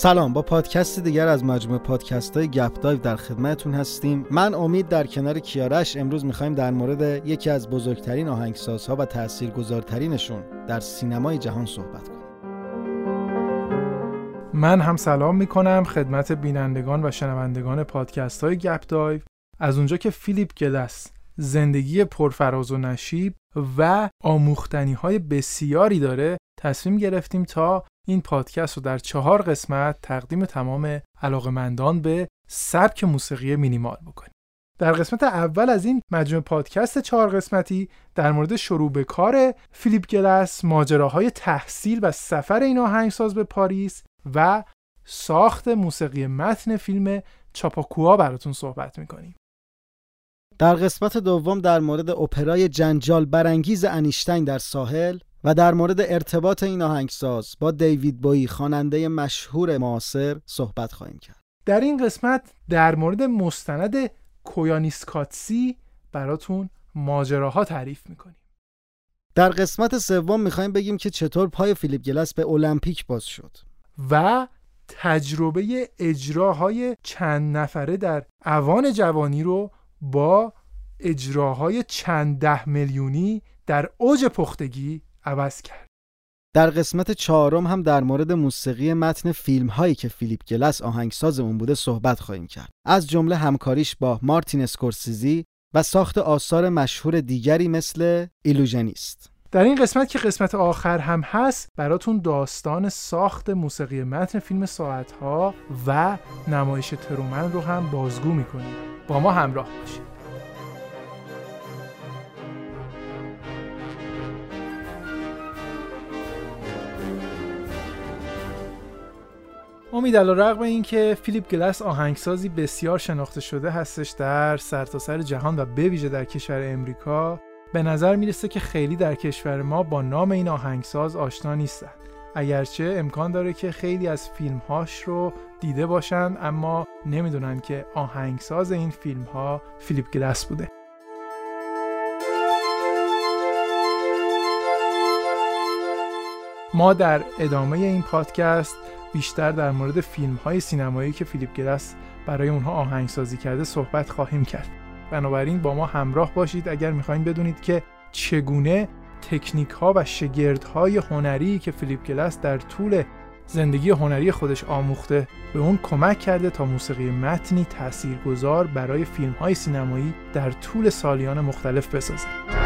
سلام با پادکست دیگر از مجموعه پادکست های گپ دایو در خدمتتون هستیم. من امید در کنار کیارش امروز می‌خوایم در مورد یکی از بزرگترین آهنگسازها و تاثیرگذارترینشون در سینمای جهان صحبت کنیم. من هم سلام می‌کنم خدمت بینندگان و شنوندگان پادکست های گپ دایو. از اونجا که فیلیپ گلس زندگی پرفراز و نشیب و آموختنی های بسیاری داره تصمیم گرفتیم تا این پادکست رو در چهار قسمت تقدیم تمام علاقمندان به سبک موسیقی مینیمال بکنیم. در قسمت اول از این مجموعه پادکست چهار قسمتی در مورد شروع به کار فیلیپ گلس، ماجراهای تحصیل و سفر این آهنگساز به پاریس و ساخت موسیقی متن فیلم چاپاکوها براتون صحبت می‌کنیم. در قسمت دوم در مورد اپرای جنجال برانگیز انیشتین در ساحل و در مورد ارتباط این آهنگساز با دیوید بویی خواننده مشهور معاصر صحبت خواهیم کرد. در این قسمت در مورد مستند کویانیسکاتسی براتون ماجراها تعریف می‌کنیم. در قسمت سوم می‌خوایم بگیم که چطور پای فیلیپ گلس به المپیک باز شد و تجربه اجراهای چند نفره در اوان جوانی رو با اجراهای چند ده میلیونی در اوج پختگی عوض کرد. در قسمت چهارم هم در مورد موسیقی متن فیلم هایی که فیلیپ گلس آهنگساز اون بوده صحبت خواهیم کرد. از جمله همکاریش با مارتین اسکورسیزی و ساخت آثار مشهور دیگری مثل ایلوژنیست. در این قسمت که قسمت آخر هم هست براتون داستان ساخت موسیقی متن فیلم ساعت ها و نمایش ترومن رو هم بازگو می‌کنیم. با ما همراه باشید. امید علا رقم این که فیلیپ گلس آهنگسازی بسیار شناخته شده هستش در سرتاسر سر جهان و به ویژه در کشور امریکا به نظر می‌رسه که خیلی در کشور ما با نام این آهنگساز آشنا نیستن. اگرچه امکان داره که خیلی از فیلمهاش رو دیده باشن اما نمی‌دونن که آهنگساز این فیلم ها فیلیپ گلس بوده. ما در ادامه این پادکست بیشتر در مورد فیلم های سینمایی که فیلیپ گلس برای اونها آهنگسازی کرده صحبت خواهیم کرد. بنابراین با ما همراه باشید اگر می‌خواین بدونید که چگونه تکنیک ها و شگرد های هنری که فیلیپ گلس در طول زندگی هنری خودش آموخته به اون کمک کرده تا موسیقی متنی تاثیرگذار برای فیلم های سینمایی در طول سالیان مختلف بسازه.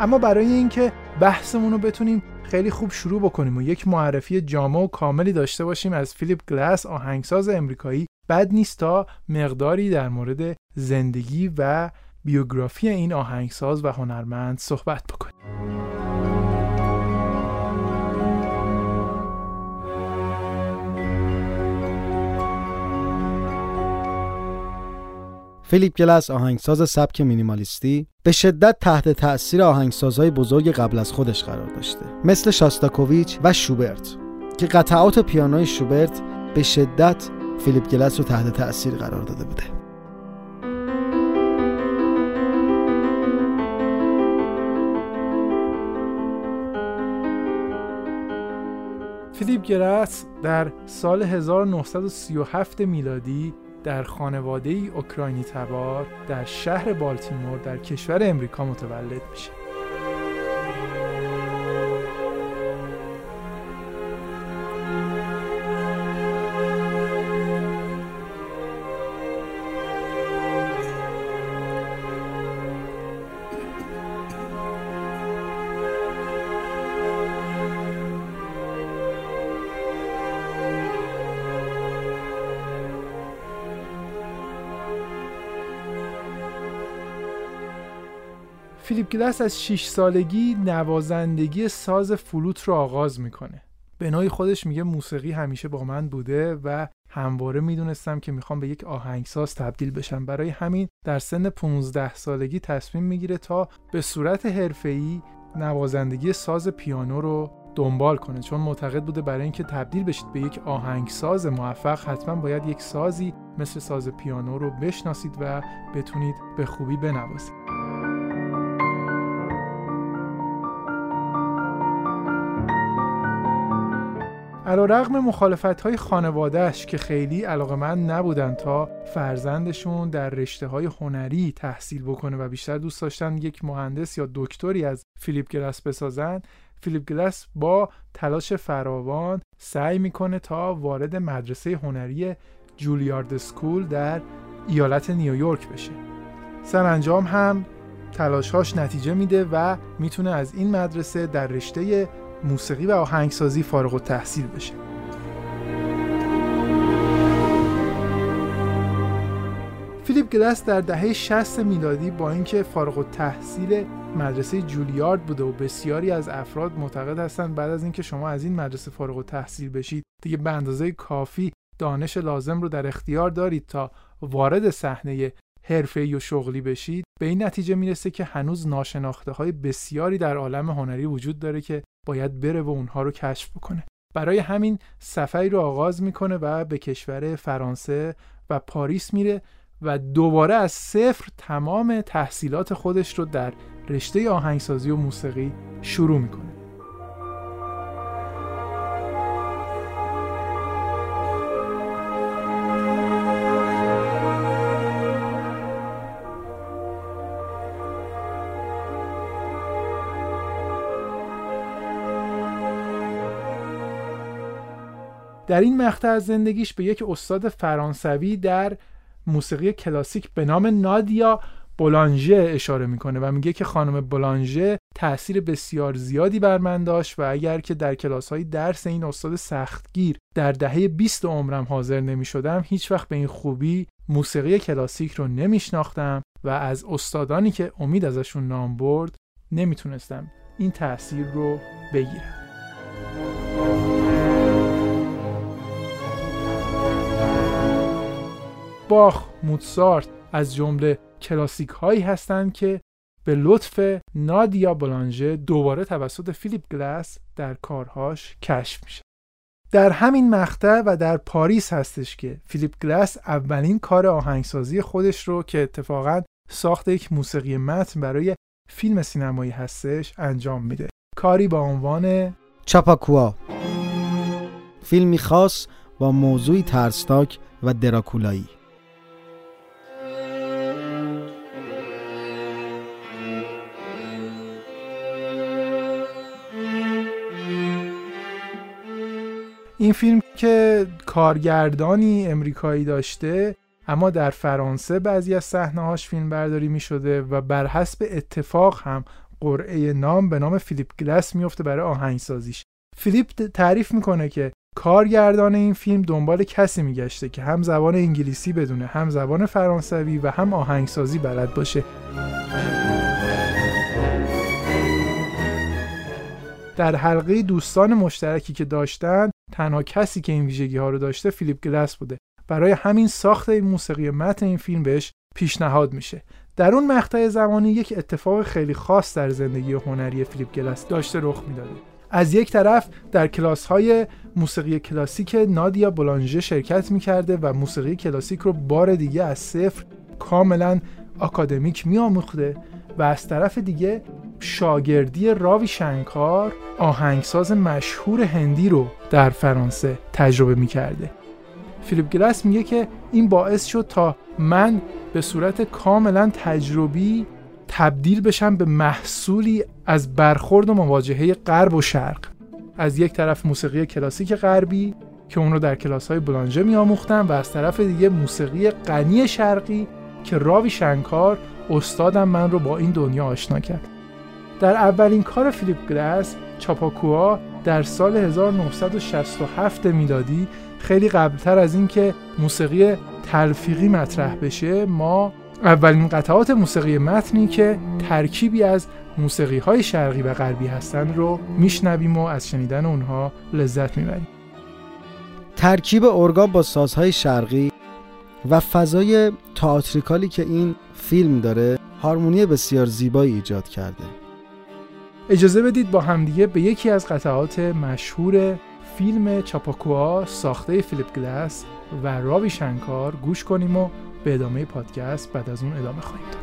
اما برای اینکه بحثمون رو بتونیم خیلی خوب شروع بکنیم و یک معرفی جامع و کاملی داشته باشیم از فیلیپ گلاس آهنگساز امریکایی بد نیست تا مقداری در مورد زندگی و بیوگرافی این آهنگساز و هنرمند صحبت بکنیم. فیلیپ گلس آهنگساز سبک مینیمالیستی به شدت تحت تأثیر آهنگسازهای بزرگ قبل از خودش قرار داشته مثل شاستاکوویچ و شوبرت که قطعات پیانوی شوبرت به شدت فیلیپ گلس رو تحت تأثیر قرار داده بوده. فیلیپ گلس در سال 1937 میلادی در خانواده ای اوکراینی تبار در شهر بالتیمور در کشور امریکا متولد میشه. فیلیپ گلس از 6 سالگی نوازندگی ساز فلوت رو آغاز می‌کنه. به نوعی خودش میگه موسیقی همیشه با من بوده و همواره می‌دونستم که می‌خوام به یک آهنگساز تبدیل بشم. برای همین در سن 15 سالگی تصمیم می‌گیره تا به صورت حرفه‌ای نوازندگی ساز پیانو رو دنبال کنه. چون معتقد بوده برای اینکه تبدیل بشید به یک آهنگساز موفق حتما باید یک سازی مثل ساز پیانو رو بشناسید و بتونید به خوبی بنوازید. علا رقم مخالفت های خانوادهش که خیلی علاقه من نبودن تا فرزندشون در رشته های هنری تحصیل بکنه و بیشتر دوست داشتن یک مهندس یا دکتری از فیلیپ گلس بسازن فیلیپ گلس با تلاش فراوان سعی می‌کنه تا وارد مدرسه هنری جولیارد سکول در ایالت نیویورک بشه. سرانجام هم تلاشهاش نتیجه میده و می‌تونه از این مدرسه در رشته موسیقی و آهنگسازی فارغ التحصیل بشه. فیلیپ گلس در دهه 60 میلادی با اینکه فارغ التحصیل مدرسه جولیارد بوده و بسیاری از افراد معتقد هستند بعد از اینکه شما از این مدرسه فارغ التحصیل بشید دیگه به اندازه کافی دانش لازم رو در اختیار دارید تا وارد صحنه حرفه و شغلی بشید. به این نتیجه می‌رسه که هنوز ناشناخته های بسیاری در عالم هنری وجود داره که باید بره و اونها رو کشف بکنه. برای همین سفری رو آغاز می‌کنه و به کشور فرانسه و پاریس میره و دوباره از صفر تمام تحصیلات خودش رو در رشته آهنگسازی و موسیقی شروع می‌کنه. در این مقطع از زندگیش به یک استاد فرانسوی در موسیقی کلاسیک به نام نادیا بولانژه اشاره می‌کنه و میگه که خانم بولانژه تاثیر بسیار زیادی بر من داشت و اگر که در کلاس های درس این استاد سختگیر در دهه 20 عمرم حاضر نمی شدم هیچ وقت به این خوبی موسیقی کلاسیک رو نمیشناختم و از استادانی که امید ازشون نام برد نمی‌تونستم این تاثیر رو بگیرم. باخ موتسارت از جمله کلاسیک هایی هستند که به لطف نادیا بلانژه دوباره توسط فیلیپ گلاس در کارهاش کشف میشه. در همین مقطع و در پاریس هستش که فیلیپ گلاس اولین کار آهنگسازی خودش رو که اتفاقا ساخت یک موسیقی متن برای فیلم سینمایی هستش انجام میده. کاری با عنوان چاپاکوا. فیلمی خاص با موضوعی ترسناک و دراکولایی. این فیلم که کارگردانی امریکایی داشته اما در فرانسه بعضی از صحنه‌هاش فیلم برداری می شده و بر حسب اتفاق هم قرعه نام به نام فیلیپ گلس میفته برای آهنگسازیش. فیلیپ تعریف می‌کنه که کارگردان این فیلم دنبال کسی میگشته که هم زبان انگلیسی بدونه هم زبان فرانسوی و هم آهنگسازی بلد باشه. در حلقه دوستان مشترکی که داشتن تنها کسی که این ویژگی ها رو داشته فیلیپ گلس بوده. برای همین ساخت موسیقی متن این فیلم بهش پیشنهاد میشه. در اون مقطع زمانی یک اتفاق خیلی خاص در زندگی هنری فیلیپ گلس داشته رخ می‌داده. از یک طرف در کلاس های موسیقی کلاسیک نادیا بولانژه شرکت می‌کرده و موسیقی کلاسیک رو بار دیگه از صفر کاملا آکادمیک میآموخته و از طرف دیگه شاگردی راوی شنکار آهنگساز مشهور هندی رو در فرانسه تجربه می‌کرده. فیلیپ گلاس میگه که این باعث شد تا من به صورت کاملا تجربی تبدیل بشم به محصولی از برخورد و مواجهه غرب و شرق. از یک طرف موسیقی کلاسیک غربی که اون رو در کلاس های بلانژه می آموختم و از طرف دیگه موسیقی غنی شرقی که راوی شنکار استادم من رو با این دنیا آشنا کرد. در اولین کار فیلیپ گلاس چاپاکوا در سال 1967 میلادی خیلی قبلتر از اینکه موسیقی تلفیقی مطرح بشه ما اولین قطعات موسیقی متنی که ترکیبی از موسیقی های شرقی و غربی هستند رو میشنویم و از شنیدن اونها لذت می‌بریم. ترکیب ارگان با سازهای شرقی و فضای تئاتریکالی که این فیلم داره هارمونی بسیار زیبایی ایجاد کرده. اجازه بدید با همدیگه به یکی از قطعات مشهور فیلم چاپاکوها ساخته فیلیپ گلاس و راوی شنکار گوش کنیم و به ادامه پادکست بعد از اون ادامه خواهیم داد.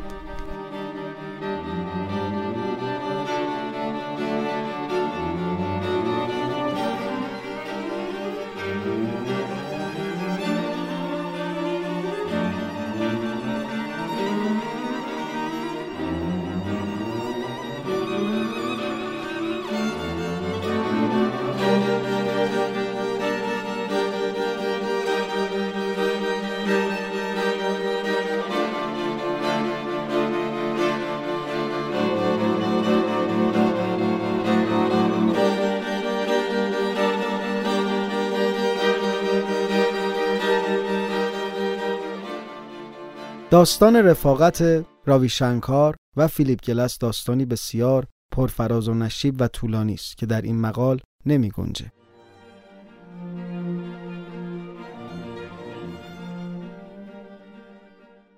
داستان رفاقت راوی شنکار و فیلیپ گلس داستانی بسیار پرفراز و نشیب و طولانی است که در این مقال نمی گنجه.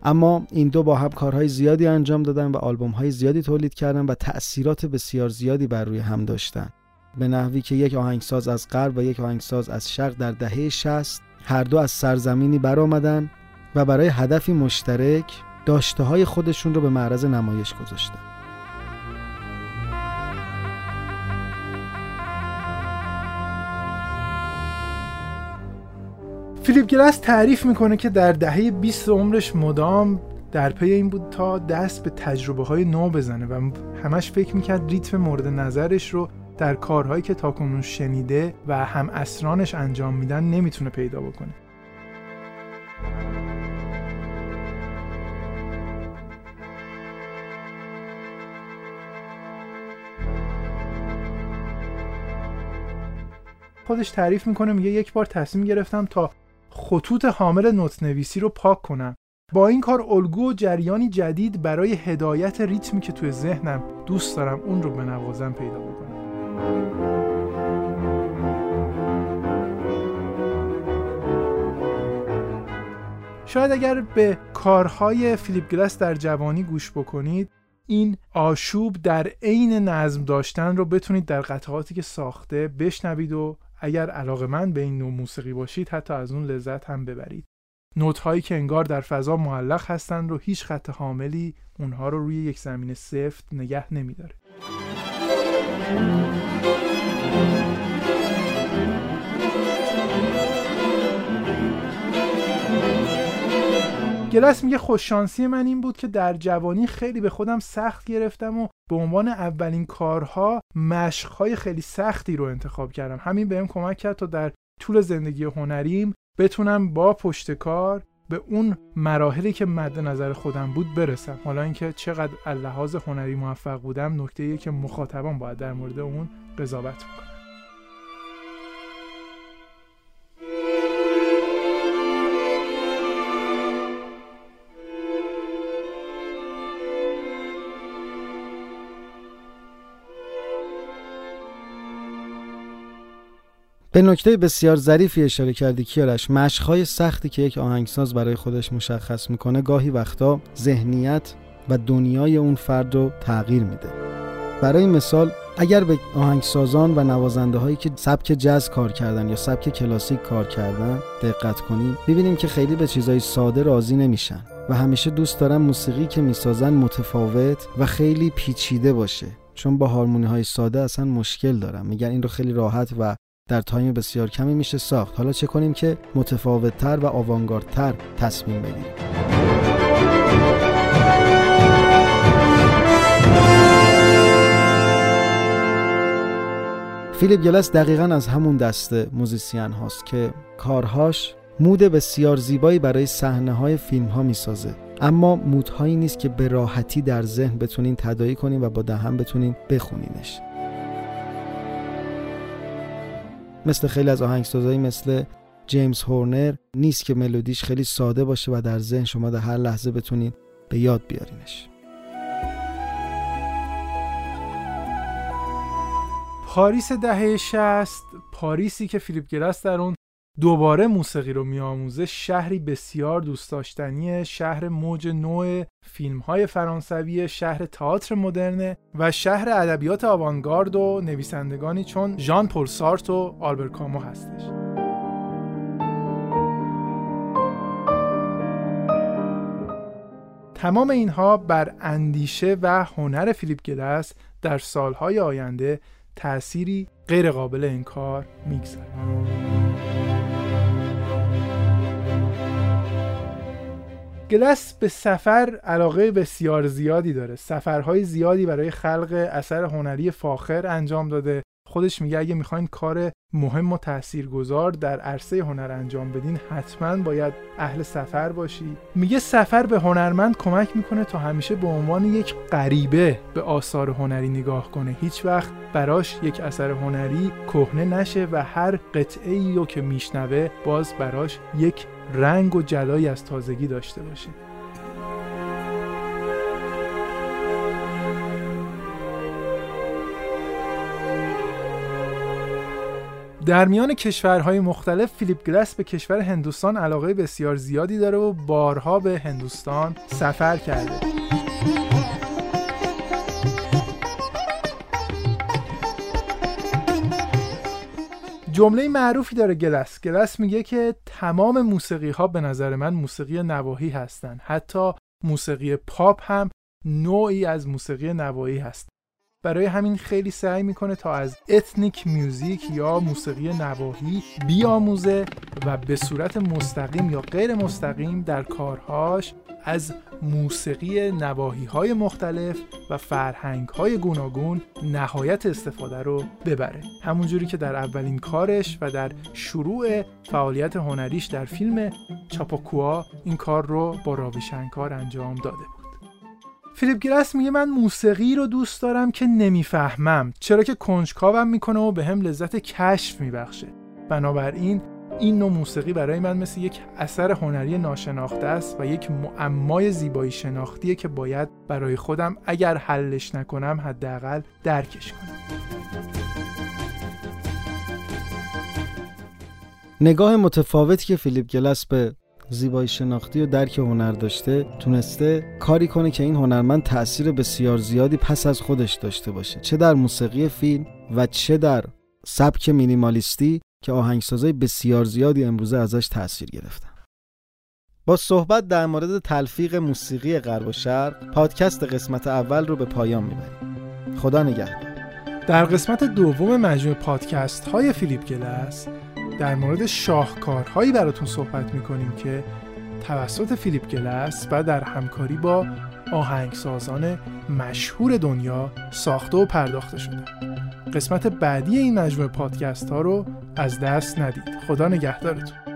اما این دو با هم کارهای زیادی انجام دادن و آلبوم های زیادی تولید کردن و تأثیرات بسیار زیادی بر روی هم داشتن به نحوی که یک آهنگساز از غرب و یک آهنگساز از شرق در دهه 60 هر دو از سرزمینی برآمدن و برای هدفی مشترک داشته های خودشون رو به معرض نمایش گذاشتن. فیلیپ گلاس تعریف می‌کنه که در دهه 20 عمرش مدام در پی این بود تا دست به تجربه های نو بزنه و همش فکر می‌کرد ریتم مورد نظرش رو در کارهایی که تاکنون شنیده و هم اسرانش انجام میدن نمی‌تونه پیدا بکنه. خودش تعریف می‌کنه میگه یک بار تصمیم گرفتم تا خطوط حامل نوت نویسی رو پاک کنم. با این کار الگو و جریانی جدید برای هدایت ریتمی که توی ذهنم دوست دارم اون رو به پیدا بکنم. شاید اگر به کارهای فیلیپ گلاس در جوانی گوش بکنید این آشوب در عین نظم داشتن رو بتونید در قطعاتی که ساخته بشنوید و اگر علاقه من به این نوع موسیقی باشید حتی از اون لذت هم ببرید. نوت هایی که انگار در فضا معلق هستند رو هیچ خط حاملی اونها رو روی یک زمین سفت نگه نمیداره. گلس میگه خوششانسی من این بود که در جوانی خیلی به خودم سخت گرفتم و به عنوان اولین کارها مشقهای خیلی سختی رو انتخاب کردم. همین بهم کمک کرد تا در طول زندگی هنریم بتونم با پشت کار به اون مراحلی که مد نظر خودم بود برسم. حالا اینکه چقدر لحاظ هنری موفق بودم نکته که مخاطبان باید در مورد اون قضاوت بکنم به نکته بسیار ظریفی اشاره کردی کیارش. مشقهای سختی که یک آهنگساز برای خودش مشخص می‌کنه گاهی وقتا ذهنیت و دنیای اون فرد رو تغییر میده. برای مثال اگر به آهنگسازان و نوازنده هایی که سبک جز کار کردن یا سبک کلاسیک کار کردن دقت کنیم ببینیم که خیلی به چیزای ساده راضی نمیشن و همیشه دوست دارن موسیقی که می‌سازن متفاوت و خیلی پیچیده باشه. چون با هارمونی های ساده اصلا مشکل دارن. میگن این رو خیلی راحت و در time بسیار کمی میشه ساخت. حالا چه کنیم که متفاوتتر و آوانگاردتر تصمیم بگیریم. فیلیپ گلس دقیقا از همون دسته موزیسین هاست که کارهاش mood بسیار زیبایی برای صحنه های فیلم ها می سازه اما مودهایی نیست که به راحتی در ذهن بتونین تدایی کنین و با دهن بتونین بخونینش. مثل خیلی از آهنگسازایی مثل جیمز هورنر نیست که ملودیش خیلی ساده باشه و در ذهن شما در هر لحظه بتونید به یاد بیارینش. پاریس دهه 60 پاریسی که فیلیپ گلاس در اون دوباره موسیقی رو میآموزه شهری بسیار دوست داشتنی شهر موج نوع فیلم های فرانسوی شهر تئاتر مدرنه و شهر ادبیات آوانگارد و نویسندگانی چون ژان پل سارت و آلبر کامو هستش. تمام اینها بر اندیشه و هنر فیلیپ گلس در سالهای آینده تأثیری غیرقابل انکار می‌گذاره گلس به سفر علاقه بسیار زیادی داره. سفرهای زیادی برای خلق اثر هنری فاخر انجام داده. خودش میگه اگه می‌خواین کار مهم و تاثیرگذار در عرصه هنر انجام بدین حتما باید اهل سفر باشی. میگه سفر به هنرمند کمک می‌کنه تا همیشه به عنوان یک غریبه به آثار هنری نگاه کنه. هیچ وقت براش یک اثر هنری کهنه نشه و هر قطعه ای رو که میشنوه باز براش یک رنگ و جلایی از تازگی داشته باشه در میان کشورهای مختلف فیلیپ گلس به کشور هندوستان علاقه بسیار زیادی داره و بارها به هندوستان سفر کرده. جمله معروفی داره گلس. گلس میگه که تمام موسیقی ها به نظر من موسیقی نواحی هستن. حتی موسیقی پاپ هم نوعی از موسیقی نواحی هست. برای همین خیلی سعی می‌کنه تا از ethnic music یا موسیقی نواحی بیاموزه و به صورت مستقیم یا غیر مستقیم در کارهاش از موسیقی نواحی های مختلف و فرهنگ های گوناگون نهایت استفاده رو ببره. همونجوری که در اولین کارش و در شروع فعالیت هنریش در فیلم چاپاکوا این کار رو با راویشنکار انجام داده بود. فیلیپ گرس میگه من موسیقی رو دوست دارم که نمی‌فهمم چرا که کنجکاوم می‌کنه و به هم لذت کشف میبخشه. بنابراین این نوع موسیقی برای من مثل یک اثر هنری ناشناخته است و یک معمای زیبایی شناختیه که باید برای خودم اگر حلش نکنم حداقل درکش کنم. نگاه متفاوتی که فیلیپ گلس به زیبایی شناختی و درک هنر داشته تونسته کاری کنه که این هنرمند تاثیر بسیار زیادی پس از خودش داشته باشه. چه در موسیقی فیلم و چه در سبک مینیمالیستی که آهنگسازای بسیار زیادی امروزه ازش تاثیر گرفتن. با صحبت در مورد تلفیق موسیقی غرب و شرق پادکست قسمت اول رو به پایان می‌بریم. خدا نگهدار. در قسمت دوم مجموع پادکست های فیلیپ گلس در مورد شاهکارهایی براتون صحبت می‌کنیم که توسط فیلیپ گلس و در همکاری با آهنگسازان مشهور دنیا ساخته و پرداخته شده. قسمت بعدی این مجموعه پادکست ها رو از دست ندید. خدا نگهدارتون.